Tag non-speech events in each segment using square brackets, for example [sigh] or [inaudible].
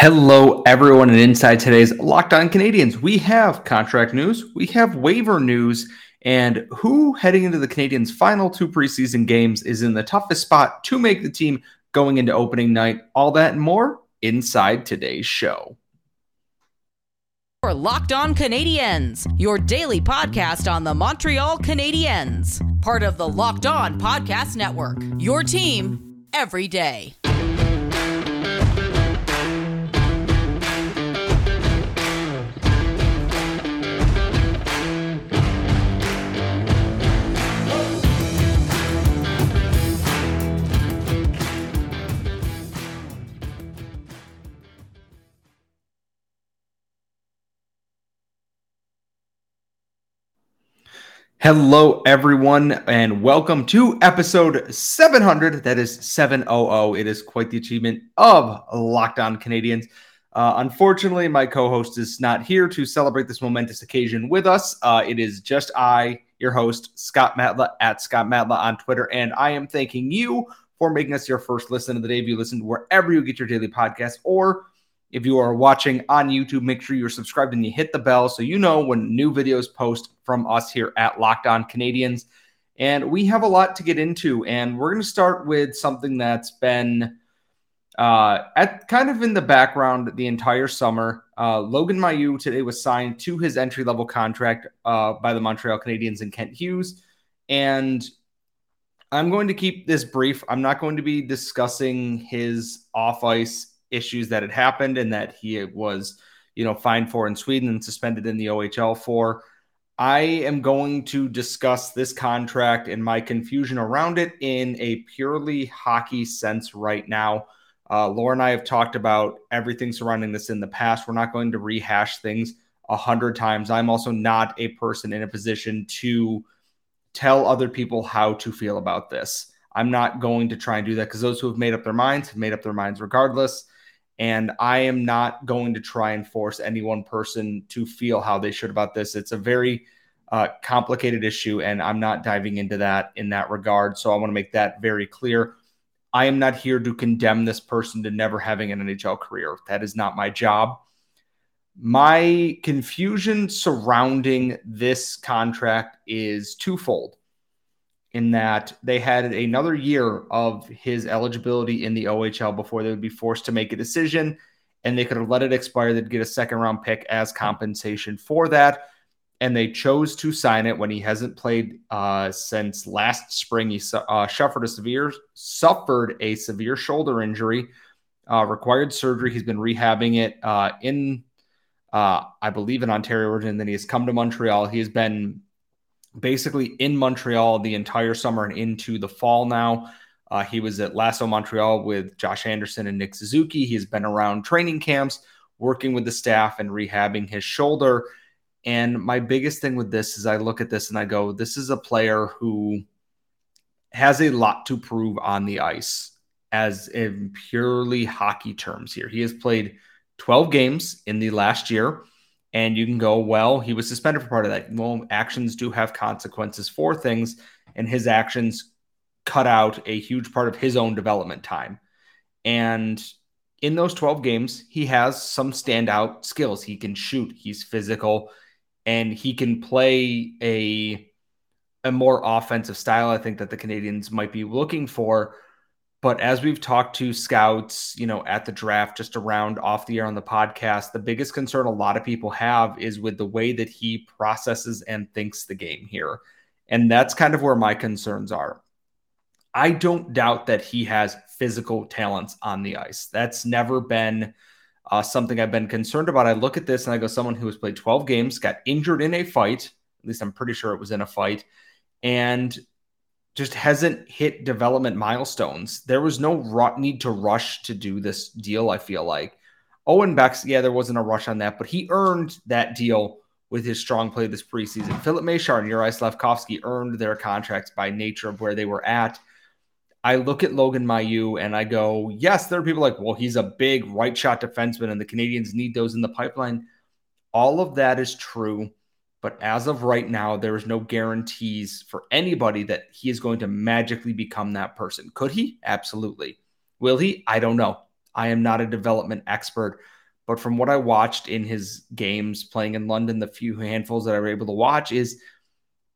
Hello, everyone, and inside today's Locked On Canadiens, we have contract news, we have waiver news, and who heading into the Canadiens' final two preseason games is in the toughest spot to make the team going into opening night. All that and more inside today's show. For Locked On Canadiens, your daily podcast on the Montreal Canadiens, part of the Locked On Podcast Network. Your team every day. Hello, everyone, and welcome to episode 700. That is 700. It is quite the achievement of Locked On Canadiens. Uh, unfortunately, my co host is not here to celebrate this momentous occasion with us. Uh, it is just I, your host, Scott Matla, at Scott Matla on Twitter, and I am thanking you for making us your first listen of the day. If you listen wherever you get your daily podcast or if you are watching on YouTube, make sure you're subscribed and you hit the bell so you know when new videos post from us here at Locked On Canadiens. And we have a lot to get into, and we're going to start with something that's been uh, at kind of in the background the entire summer. Uh, Logan Mailloux today was signed to his entry level contract uh, by the Montreal Canadiens and Kent Hughes. And I'm going to keep this brief. I'm not going to be discussing his off ice issues that had happened and that he was, you know, fined for in Sweden and suspended in the OHL for. I am going to discuss this contract and my confusion around it in a purely hockey sense right now. Uh, Laura and I have talked about everything surrounding this in the past. We're not going to rehash things a hundred times. I'm also not a person in a position to tell other people how to feel about this. I'm not going to try and do that because those who have made up their minds have made up their minds regardless. And I am not going to try and force any one person to feel how they should about this. It's a very uh, complicated issue, and I'm not diving into that in that regard. So I want to make that very clear. I am not here to condemn this person to never having an NHL career. That is not my job. My confusion surrounding this contract is twofold in that they had another year of his eligibility in the OHL before they would be forced to make a decision, and they could have let it expire. They'd get a second round pick as compensation for that. And they chose to sign it when he hasn't played uh, since last spring. He uh, suffered a severe suffered a severe shoulder injury, uh, required surgery. He's been rehabbing it uh, in, uh, I believe, in Ontario, and then he has come to Montreal. He has been basically in Montreal the entire summer and into the fall now. Uh, he was at Lasso Montreal with Josh Anderson and Nick Suzuki. He's been around training camps, working with the staff and rehabbing his shoulder. And my biggest thing with this is I look at this and I go, this is a player who has a lot to prove on the ice as in purely hockey terms here. He has played 12 games in the last year. And you can go, well, he was suspended for part of that. Well, actions do have consequences for things, and his actions cut out a huge part of his own development time. And in those 12 games, he has some standout skills. He can shoot, he's physical, and he can play a a more offensive style I think that the Canadiens might be looking for but as we've talked to scouts, you know, at the draft, just around off the air on the podcast, the biggest concern a lot of people have is with the way that he processes and thinks the game here. And that's kind of where my concerns are. I don't doubt that he has physical talents on the ice. That's never been uh, something I've been concerned about. I look at this and I go, someone who has played 12 games, got injured in a fight, at least I'm pretty sure it was in a fight, and just hasn't hit development milestones. There was no ru- need to rush to do this deal, I feel like. Owen Beck's, yeah, there wasn't a rush on that, but he earned that deal with his strong play this preseason. Philip Mesar and Juraj Slafkovsky earned their contracts by nature of where they were at. I look at Logan Mailloux and I go, yes, there are people like, well, he's a big right shot defenseman and the Canadiens need those in the pipeline. All of that is true. But as of right now, there is no guarantees for anybody that he is going to magically become that person. Could he? Absolutely. Will he? I don't know. I am not a development expert, but from what I watched in his games playing in London, the few handfuls that I were able to watch is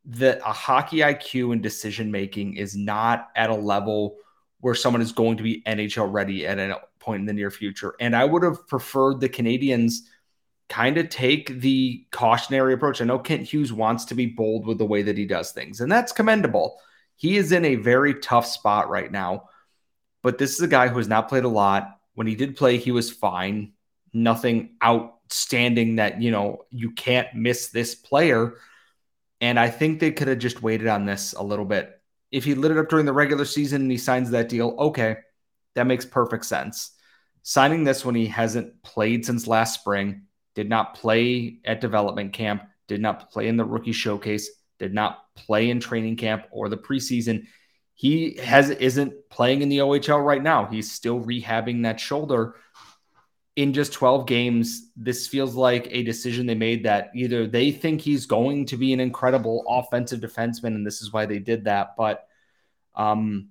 that a hockey IQ and decision making is not at a level where someone is going to be NHL ready at a point in the near future. And I would have preferred the Canadiens kind of take the cautionary approach. I know Kent Hughes wants to be bold with the way that he does things, and that's commendable. He is in a very tough spot right now, but this is a guy who has not played a lot. When he did play, he was fine. Nothing outstanding that, you know, you can't miss this player. And I think they could have just waited on this a little bit. If he lit it up during the regular season and he signs that deal, okay, that makes perfect sense. Signing this when he hasn't played since last spring, did not play at development camp, did not play in the rookie showcase, did not play in training camp or the preseason. He has isn't playing in the OHL right now. He's still rehabbing that shoulder. In just 12 games, this feels like a decision they made that either they think he's going to be an incredible offensive defenseman, and this is why they did that. But um,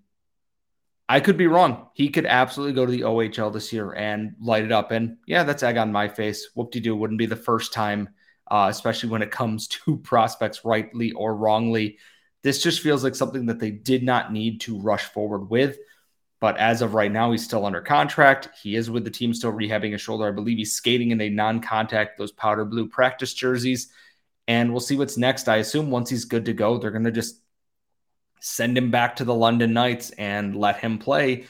I could be wrong. He could absolutely go to the OHL this year and light it up. And yeah, that's egg on my face. Whoop de doo wouldn't be the first time, uh, especially when it comes [laughs] to prospects, rightly or wrongly. This just feels like something that they did not need to rush forward with. But as of right now, he's still under contract. He is with the team, still rehabbing his shoulder. I believe he's skating in a non contact, those powder blue practice jerseys. And we'll see what's next. I assume once he's good to go, they're going to just send him back to the London Knights and let him play.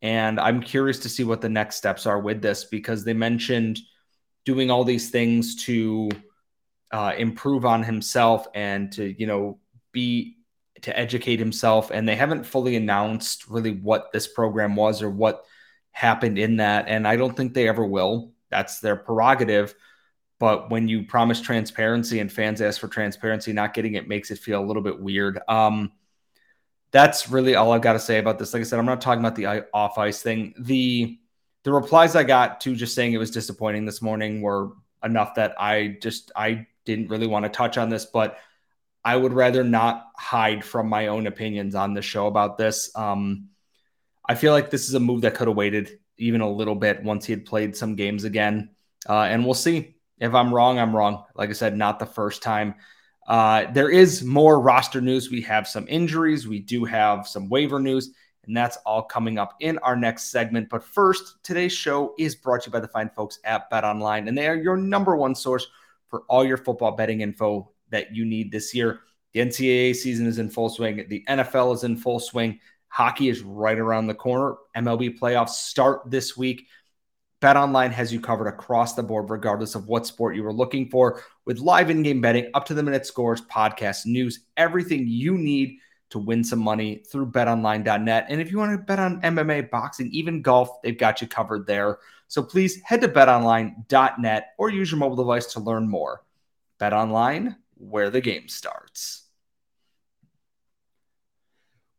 And I'm curious to see what the next steps are with this because they mentioned doing all these things to uh, improve on himself and to, you know, be to educate himself. And they haven't fully announced really what this program was or what happened in that. And I don't think they ever will. That's their prerogative. But when you promise transparency and fans ask for transparency, not getting it makes it feel a little bit weird. Um, that's really all I've got to say about this. Like I said, I'm not talking about the off ice thing. The the replies I got to just saying it was disappointing this morning were enough that I just I didn't really want to touch on this, but I would rather not hide from my own opinions on the show about this. Um, I feel like this is a move that could have waited even a little bit once he had played some games again, uh, and we'll see. If I'm wrong, I'm wrong. Like I said, not the first time. Uh, there is more roster news. We have some injuries. We do have some waiver news, and that's all coming up in our next segment. But first, today's show is brought to you by the fine folks at BetOnline, and they are your number one source for all your football betting info that you need this year. The NCAA season is in full swing. The NFL is in full swing. Hockey is right around the corner. MLB playoffs start this week. BetOnline has you covered across the board, regardless of what sport you were looking for, with live in game betting, up to the minute scores, podcasts, news, everything you need to win some money through betonline.net. And if you want to bet on MMA, boxing, even golf, they've got you covered there. So please head to betonline.net or use your mobile device to learn more. BetOnline, where the game starts.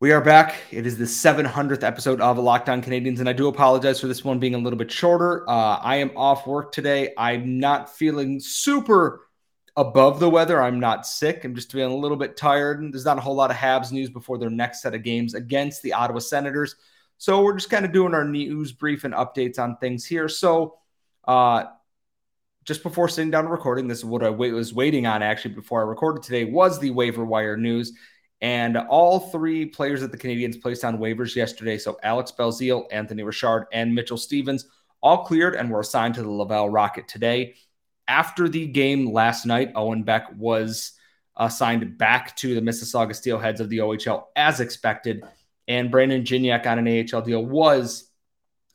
We are back. It is the 700th episode of Locked On Canadiens, and I do apologize for this one being a little bit shorter. Uh, I am off work today. I'm not feeling super above the weather. I'm not sick. I'm just feeling a little bit tired. And there's not a whole lot of Habs news before their next set of games against the Ottawa Senators. So we're just kind of doing our news brief and updates on things here. So, uh, just before sitting down and recording, this is what I was waiting on actually before I recorded today was the waiver wire news. And all three players that the Canadiens placed on waivers yesterday, so Alex Belzile, Anthony Richard, and Mitchell Stevens, all cleared and were assigned to the Laval Rocket today. After the game last night, Owen Beck was assigned back to the Mississauga Steelheads of the OHL as expected. And Brandon Gignac on an AHL deal was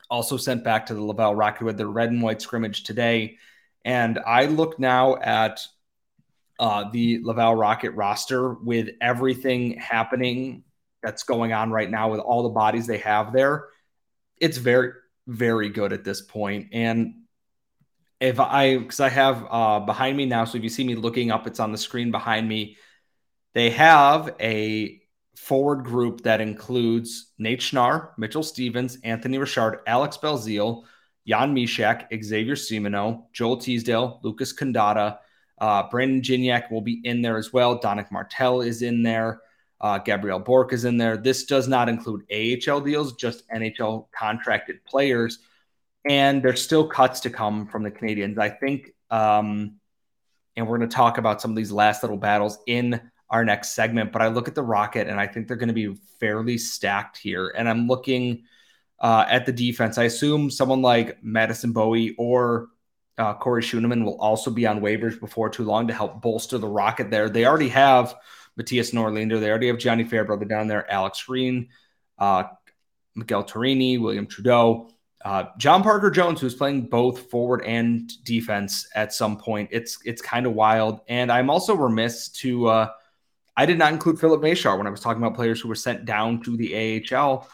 also sent back to the Laval Rocket with the red and white scrimmage today. And I look now at uh, the Laval Rocket roster with everything happening that's going on right now with all the bodies they have there. It's very, very good at this point. And if I, because I have uh, behind me now, so if you see me looking up, it's on the screen behind me. They have a forward group that includes Nate Schnarr, Mitchell Stevens, Anthony Richard, Alex Belzile, Jan Mysak, Xavier Simoneau, Joel Teasdale, Lucas Condotta, uh, Brandon Gignac will be in there as well. Danick Martel is in there. Uh, Gabriel Bourque is in there. This does not include AHL deals, just NHL contracted players. And there's still cuts to come from the Canadiens. I think, um, and we're going to talk about some of these last little battles in our next segment. But I look at the Rocket and I think they're going to be fairly stacked here. And I'm looking uh, at the defense. I assume someone like Madison Bowey or uh, Corey Schueneman will also be on waivers before too long to help bolster the Rocket there. They already have Mattias Norlander. They already have Gianni Fairbrother down there, Alex Green, uh, Miguel Tourigny, William Trudeau. Uh, John Parker Jones, who's playing both forward and defense at some point. It's it's kind of wild. And I'm also remiss to uh, I did not include Philip Mesar when I was talking about players who were sent down to the AHL.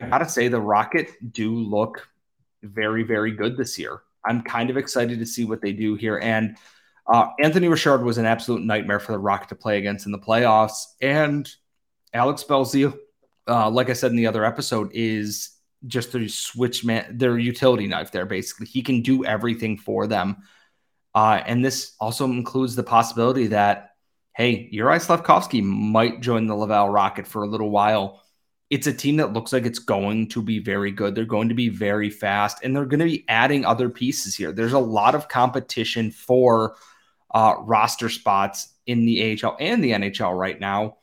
I gotta say the Rocket do look very, very good this year. I'm kind of excited to see what they do here. And uh, Anthony Richard was an absolute nightmare for the Rock to play against in the playoffs. And Alex Belzile, uh, like I said in the other episode, is just their switch man, their utility knife there, basically. He can do everything for them. Uh, and this also includes the possibility that, hey, Uri Slafkovsky might join the Laval Rocket for a little while. It's a team that looks like it's going to be very good. They're going to be very fast, and they're going to be adding other pieces here. There's a lot of competition for uh, roster spots in the AHL and the NHL right now.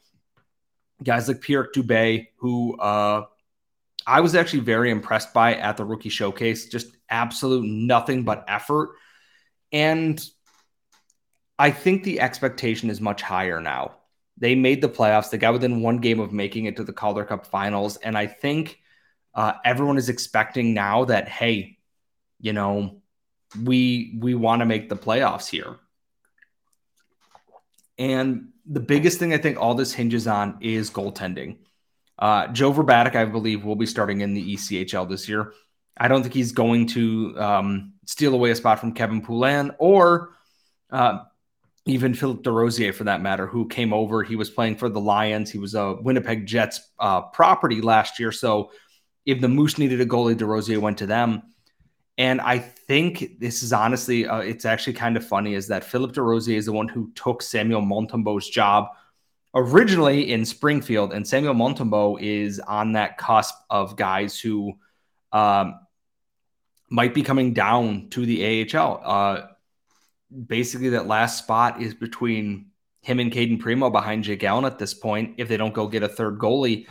Guys like Pierre Dubé, who uh, I was actually very impressed by at the rookie showcase. Just absolute nothing but effort. And I think the expectation is much higher now. They made the playoffs. They got within one game of making it to the Calder Cup finals. And I think uh, everyone is expecting now that, hey, you know, we we want to make the playoffs here. And the biggest thing I think all this hinges on is goaltending. Uh, Joe Vrbetic, I believe, will be starting in the ECHL this year. I don't think he's going to um, steal away a spot from Kevin Poulin or uh, even Philip Desrosiers for that matter, who came over. He was playing for the Lions. He was a Winnipeg Jets uh, property last year. So if the Moose needed a goalie, Desrosiers went to them. And I think this is honestly, uh, it's actually kind of funny is that Philip Desrosiers is the one who took Samuel Montembeault's job originally in Springfield, and Samuel Montembeault is on that cusp of guys who um, might be coming down to the AHL. Uh, basically, that last spot is between him and Cayden Primeau behind Jake Allen at this point. If they don't go get a third goalie,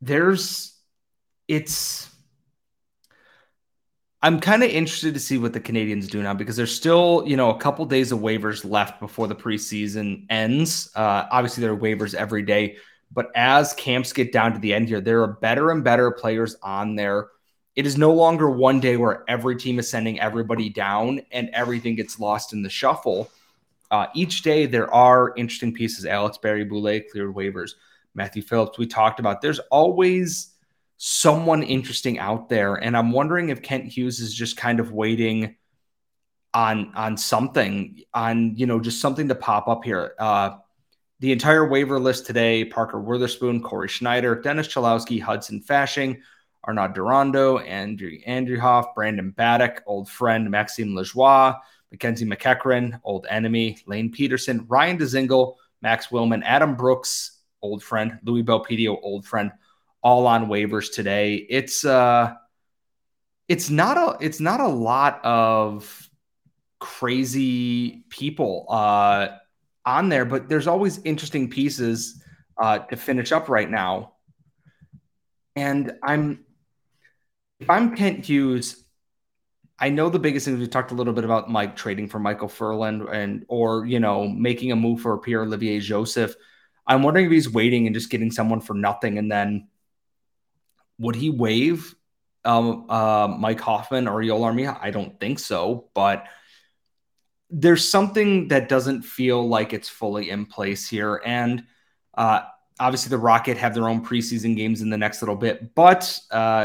there's it's I'm kind of interested to see what the Canadiens do now because there's still, you know, a couple days of waivers left before the preseason ends. Uh, obviously, there are waivers every day, but as camps get down to the end here, there are better and better players on there. It is no longer one day where every team is sending everybody down and everything gets lost in the shuffle. Uh, each day, there are interesting pieces. Alex Barré-Boulet cleared waivers. Matthew Phillips, we talked about. There's always someone interesting out there. And I'm wondering if Kent Hughes is just kind of waiting on on something, on you know, just something to pop up here. Uh, the entire waiver list today: Parker Wotherspoon, Corey Schneider, Dennis Cholowski, Hudson Fasching, Arnaud Durandeau, Andrew Andreoff, Brandon Baddock, old friend Maxime Lajoie, Mackenzie MacEachern, old enemy, Lane Pederson, Ryan Dzingel, Max Willman, Adam Brooks, old friend, Louis Belpedio, old friend all on waivers today. It's uh it's not a it's not a lot of crazy people uh on there, but there's always interesting pieces uh to finish up right now. And I'm if I'm Kent Hughes, I know the biggest thing we talked a little bit about Mike trading for Michael Ferland and or you know making a move for Pierre Olivier Joseph. I'm wondering if he's waiting and just getting someone for nothing and then would he waive um, uh, Mike Hoffman or Joel Armia? I don't think so, but there's something that doesn't feel like it's fully in place here. And uh, obviously, the Rocket have their own preseason games in the next little bit, but uh,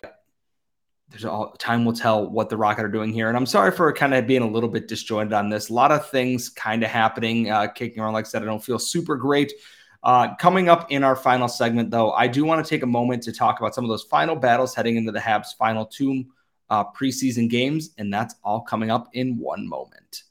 there's all time will tell what the Rocket are doing here. And I'm sorry for kind of being a little bit disjointed on this. A lot of things kind of happening, uh, kicking around. Like I said, I don't feel super great. Uh, coming up in our final segment, though, I do want to take a moment to talk about some of those final battles heading into the Habs' final two uh, preseason games, and that's all coming up in one moment.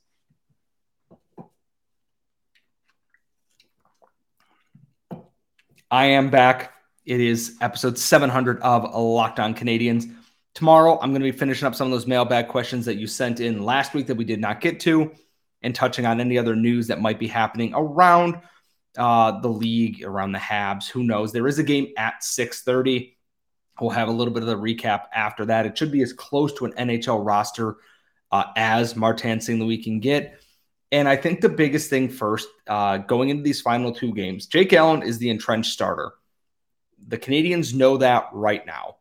I am back. It is episode 700 of Locked On Canadiens. Tomorrow, I'm going to be finishing up some of those mailbag questions that you sent in last week that we did not get to and touching on any other news that might be happening around uh, the league, around the Habs. Who knows? There is a game at 6:30. We'll have a little bit of the recap after that. It should be as close to an NHL roster uh, as Martin St. Louis can get. And I think the biggest thing first, uh, going into these final two games, Jake Allen is the entrenched starter. The Canadiens know that right now.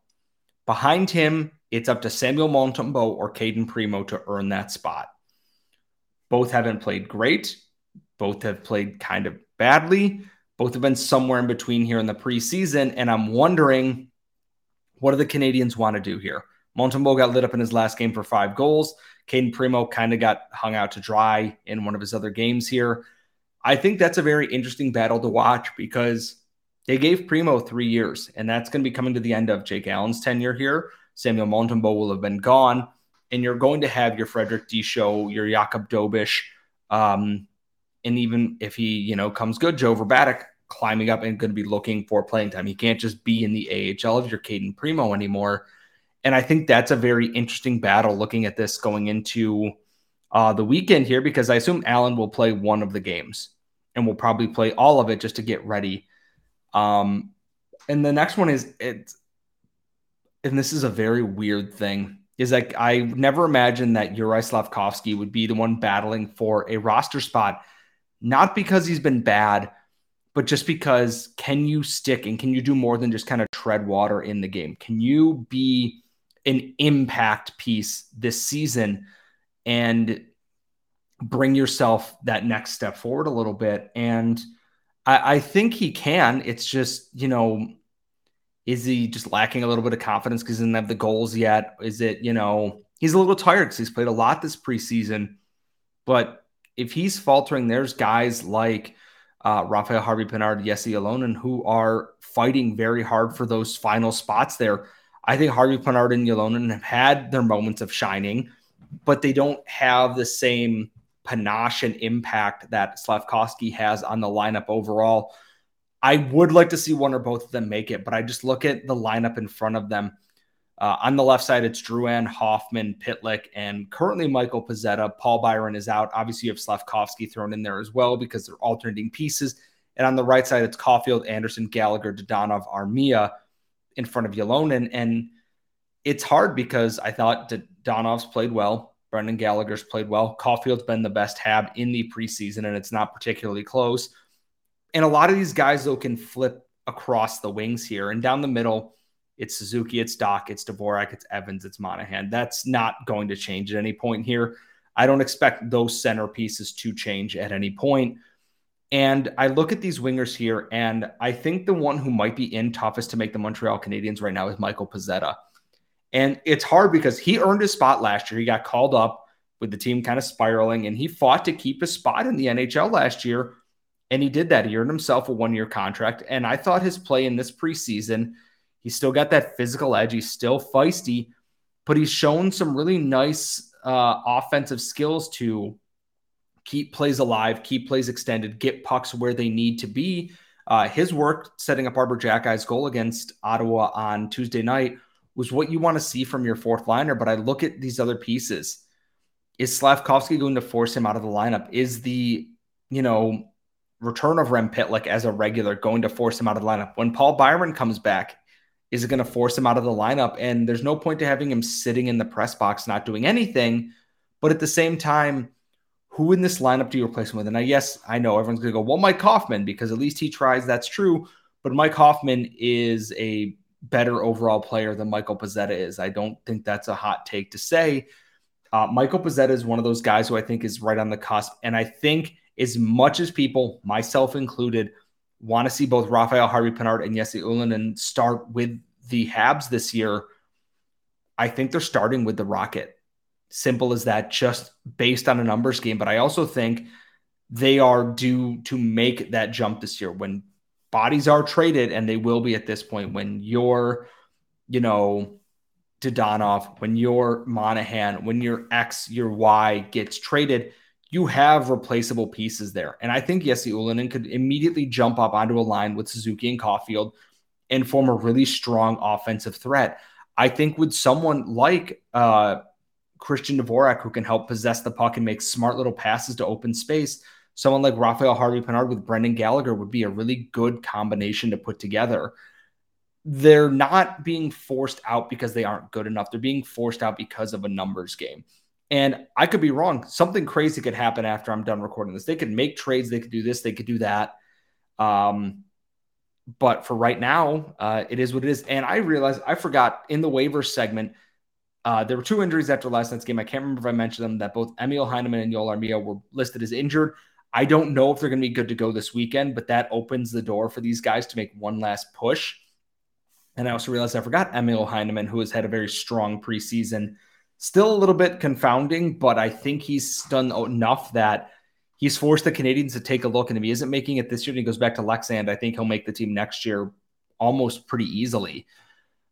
Behind him, it's up to Samuel Montembeault or Cayden Primeau to earn that spot. Both haven't played great. Both have played kind of badly. Both have been somewhere in between here in the preseason. And I'm wondering what do the Canadiens want to do here? Montembeault got lit up in his last game for five goals. Cayden Primeau kind of got hung out to dry in one of his other games here. I think that's a very interesting battle to watch because they gave Primeau three years, and that's going to be coming to the end of Jake Allen's tenure here. Samuel Montembeault will have been gone, and you're going to have your Frederik Dichow, your Jakub Dobeš, um, and even if he, you know, comes good, Joe Vrbetic climbing up and going to be looking for playing time. He can't just be in the AHL of your Cayden Primeau anymore. And I think that's a very interesting battle looking at this going into uh, the weekend here because I assume Allen will play one of the games and will probably play all of it just to get ready. Um, and the next one is it, and this is a very weird thing, is like I never imagined that Uri Slafkovsky would be the one battling for a roster spot, not because he's been bad, but just because can you stick and can you do more than just kind of tread water in the game? Can you be an impact piece this season and bring yourself that next step forward a little bit. And I, I, think he can. It's just, you know, is he just lacking a little bit of confidence because he doesn't have the goals yet? Is it, you know, he's a little tired because he's played a lot this preseason. But if he's faltering, there's guys like uh, Raphael Harvey Pinard, Jesse Ylönen, who are fighting very hard for those final spots there. I think Harvey Pinard and Ylönen have had their moments of shining, but they don't have the same panache and impact that Slafkovsky has on the lineup overall. I would like to see one or both of them make it, but I just look at the lineup in front of them. Uh, on the left side, it's Drouin, Hoffman, Pitlick, and currently Michael Pezzetta. Paul Byron is out. Obviously, you have Slafkovsky thrown in there as well because they're alternating pieces. And on the right side, it's Caufield, Anderson, Gallagher, Dadonov, Armia in front of Ylönen. And it's hard because I thought Donov's played well. Brendan Gallagher's played well. Caufield's been the best hab in the preseason, and it's not particularly close. And a lot of these guys, though, can flip across the wings here. And down the middle, it's Suzuki, it's Dach, it's Dvorak, it's Evans, it's Monahan. That's not going to change at any point here. I don't expect those centerpieces to change at any point. And I look at these wingers here, and I think the one who might be in toughest to make the Montreal Canadiens right now is Michael Pezzetta. And it's hard because he earned his spot last year. He got called up with the team kind of spiraling, and he fought to keep his spot in the NHL last year. And he did that. He earned himself a one year contract. And I thought his play in this preseason, he still got that physical edge. He's still feisty, but he's shown some really nice uh, offensive skills to keep plays alive, keep plays extended, get pucks where they need to be. Uh, his work setting up Arber Xhekaj's goal against Ottawa on Tuesday night was what you want to see from your fourth liner. But I look at these other pieces. Is Slafkovsky going to force him out of the lineup? Is the, you know, return of Rem Pitlick as a regular going to force him out of the lineup? When Paul Byron comes back, is it going to force him out of the lineup? And there's no point to having him sitting in the press box not doing anything. But at the same time, who in this lineup do you replace him with? And I yes, I know everyone's going to go, well, Mike Hoffman, because at least he tries. That's true. But Mike Hoffman is a better overall player than Michael Pezzetta is. I don't think that's a hot take to say. Uh, Michael Pezzetta is one of those guys who I think is right on the cusp. And I think as much as people, myself included, want to see both Raphael Harvey Pinard and Jesse Ylönen start with the Habs this year, I think they're starting with the Rocket. Simple as that, just based on a numbers game. But I also think they are due to make that jump this year when bodies are traded, and they will be at this point when you're, you know, Dadonov, when your Monahan, when your X, your Y gets traded, you have replaceable pieces there. And I think Jesse Ylönen could immediately jump up onto a line with Suzuki and Caufield and form a really strong offensive threat. I think with someone like uh, Christian Dvorak, who can help possess the puck and make smart little passes to open space, someone like Raphael Harvey Pinard with Brendan Gallagher would be a really good combination to put together. They're not being forced out because they aren't good enough. They're being forced out because of a numbers game. And I could be wrong. Something crazy could happen after I'm done recording this. They could make trades. They could do this. They could do that. Um, but for right now, uh, it is what it is. And I realized I forgot in the waivers segment, uh, there were two injuries after last night's game. I can't remember if I mentioned them that both Emil Heineman and Joel Armia were listed as injured. I don't know if they're going to be good to go this weekend, but that opens the door for these guys to make one last push. And I also realized I forgot Emil Heineman, who has had a very strong preseason. Still a little bit confounding, but I think he's done enough that he's forced the Canadiens to take a look. And if he isn't making it this year and he goes back to Leksand, I think he'll make the team next year almost pretty easily.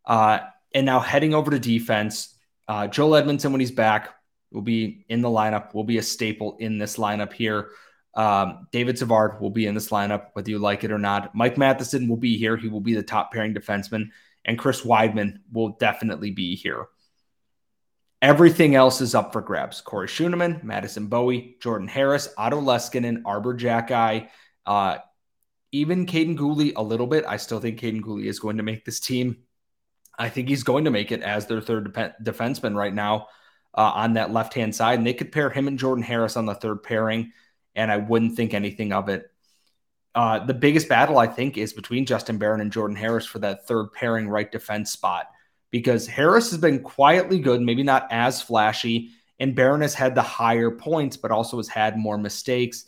Uh, and now heading over to defense, uh, Joel Edmondson, when he's back, will be in the lineup, will be a staple in this lineup here. Um, David Savard will be in this lineup, whether you like it or not. Mike Matheson will be here. He will be the top pairing defenseman. And Chris Wideman will definitely be here. Everything else is up for grabs. Corey Schueneman, Madison Bowey, Jordan Harris, Otto Leskinen, Arber Xhekaj, uh, even Kaiden Guhle a little bit. I still think Kaiden Guhle is going to make this team. I think he's going to make it as their third de- defenseman right now uh, on that left hand side. And they could pair him and Jordan Harris on the third pairing and I wouldn't think anything of it. Uh, the biggest battle, I think, is between Justin Barron and Jordan Harris for that third pairing right defense spot because Harris has been quietly good, maybe not as flashy, and Barron has had the higher points, but also has had more mistakes.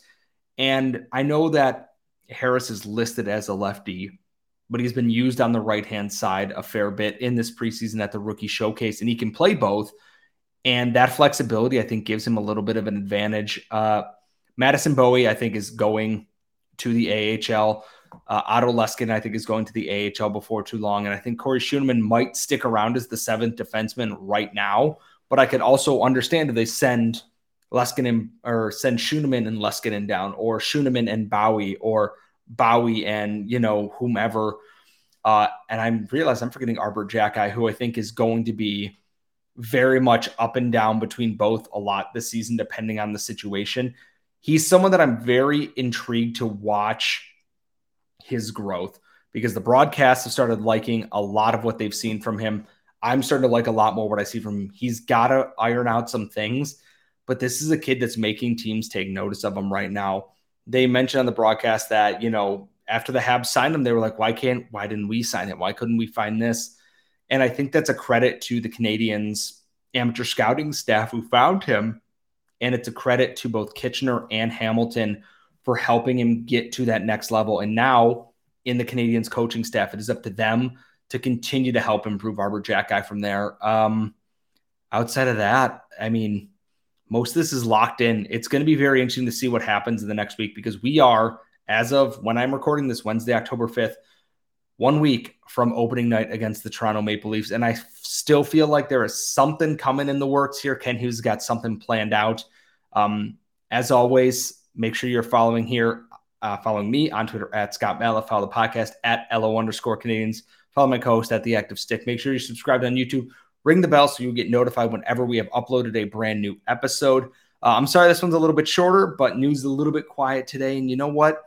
And I know that Harris is listed as a lefty, but he's been used on the right hand side a fair bit in this preseason at the rookie showcase, and he can play both. And that flexibility, I think, gives him a little bit of an advantage. Uh, Madison Bowey, I think, is going to the AHL. Uh, Otto Leskin, I think, is going to the AHL before too long. And I think Corey Schueneman might stick around as the seventh defenseman right now. But I could also understand if they send Leskinen or send Schueneman and Leskinen down, or Schueneman and Bowey, or Bowey and, you know, whomever. Uh, and I realize I'm forgetting Arber Xhekaj, who I think is going to be very much up and down between both a lot this season, depending on the situation he's someone that I'm very intrigued to watch his growth because the broadcasts have started liking a lot of what they've seen from him. I'm starting to like a lot more what I see from him. He's got to iron out some things, but this is a kid that's making teams take notice of him right now. They mentioned on the broadcast that, you know, after the Habs signed him, they were like, why can't, why didn't we sign him? Why couldn't we find this? And I think that's a credit to the Canadiens amateur scouting staff who found him and it's a credit to both Kitchener and Hamilton for helping him get to that next level. And now in the Canadiens coaching staff, it is up to them to continue to help improve Arber Jack Xhekaj from there. Um, outside of that, I mean, most of this is locked in. It's going to be very interesting to see what happens in the next week because we are, as of when I'm recording this Wednesday, October 5th, one week from opening night against the Toronto Maple Leafs. And I still feel like there is something coming in the works here. Kent Hughes got something planned out. Um, as always, make sure you're following here, uh, following me on Twitter at Scott Matla. Follow the podcast at LO underscore Canadiens. Follow my co host at The Active Stick. Make sure you're subscribed on YouTube. Ring the bell so you get notified whenever we have uploaded a brand new episode. Uh, I'm sorry this one's a little bit shorter, but news is a little bit quiet today. And you know what?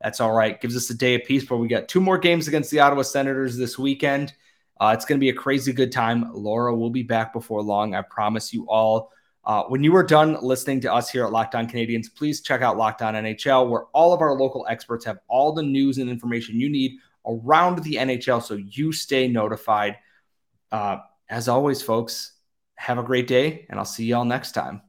That's all right. Gives us a day of peace, but we got two more games against the Ottawa Senators this weekend. Uh, it's going to be a crazy good time. Laura will be back before long. I promise you all. Uh, when you are done listening to us here at Locked On Canadiens, please check out Locked On NHL, where all of our local experts have all the news and information you need around the NHL so you stay notified. Uh, as always, folks, have a great day, and I'll see you all next time.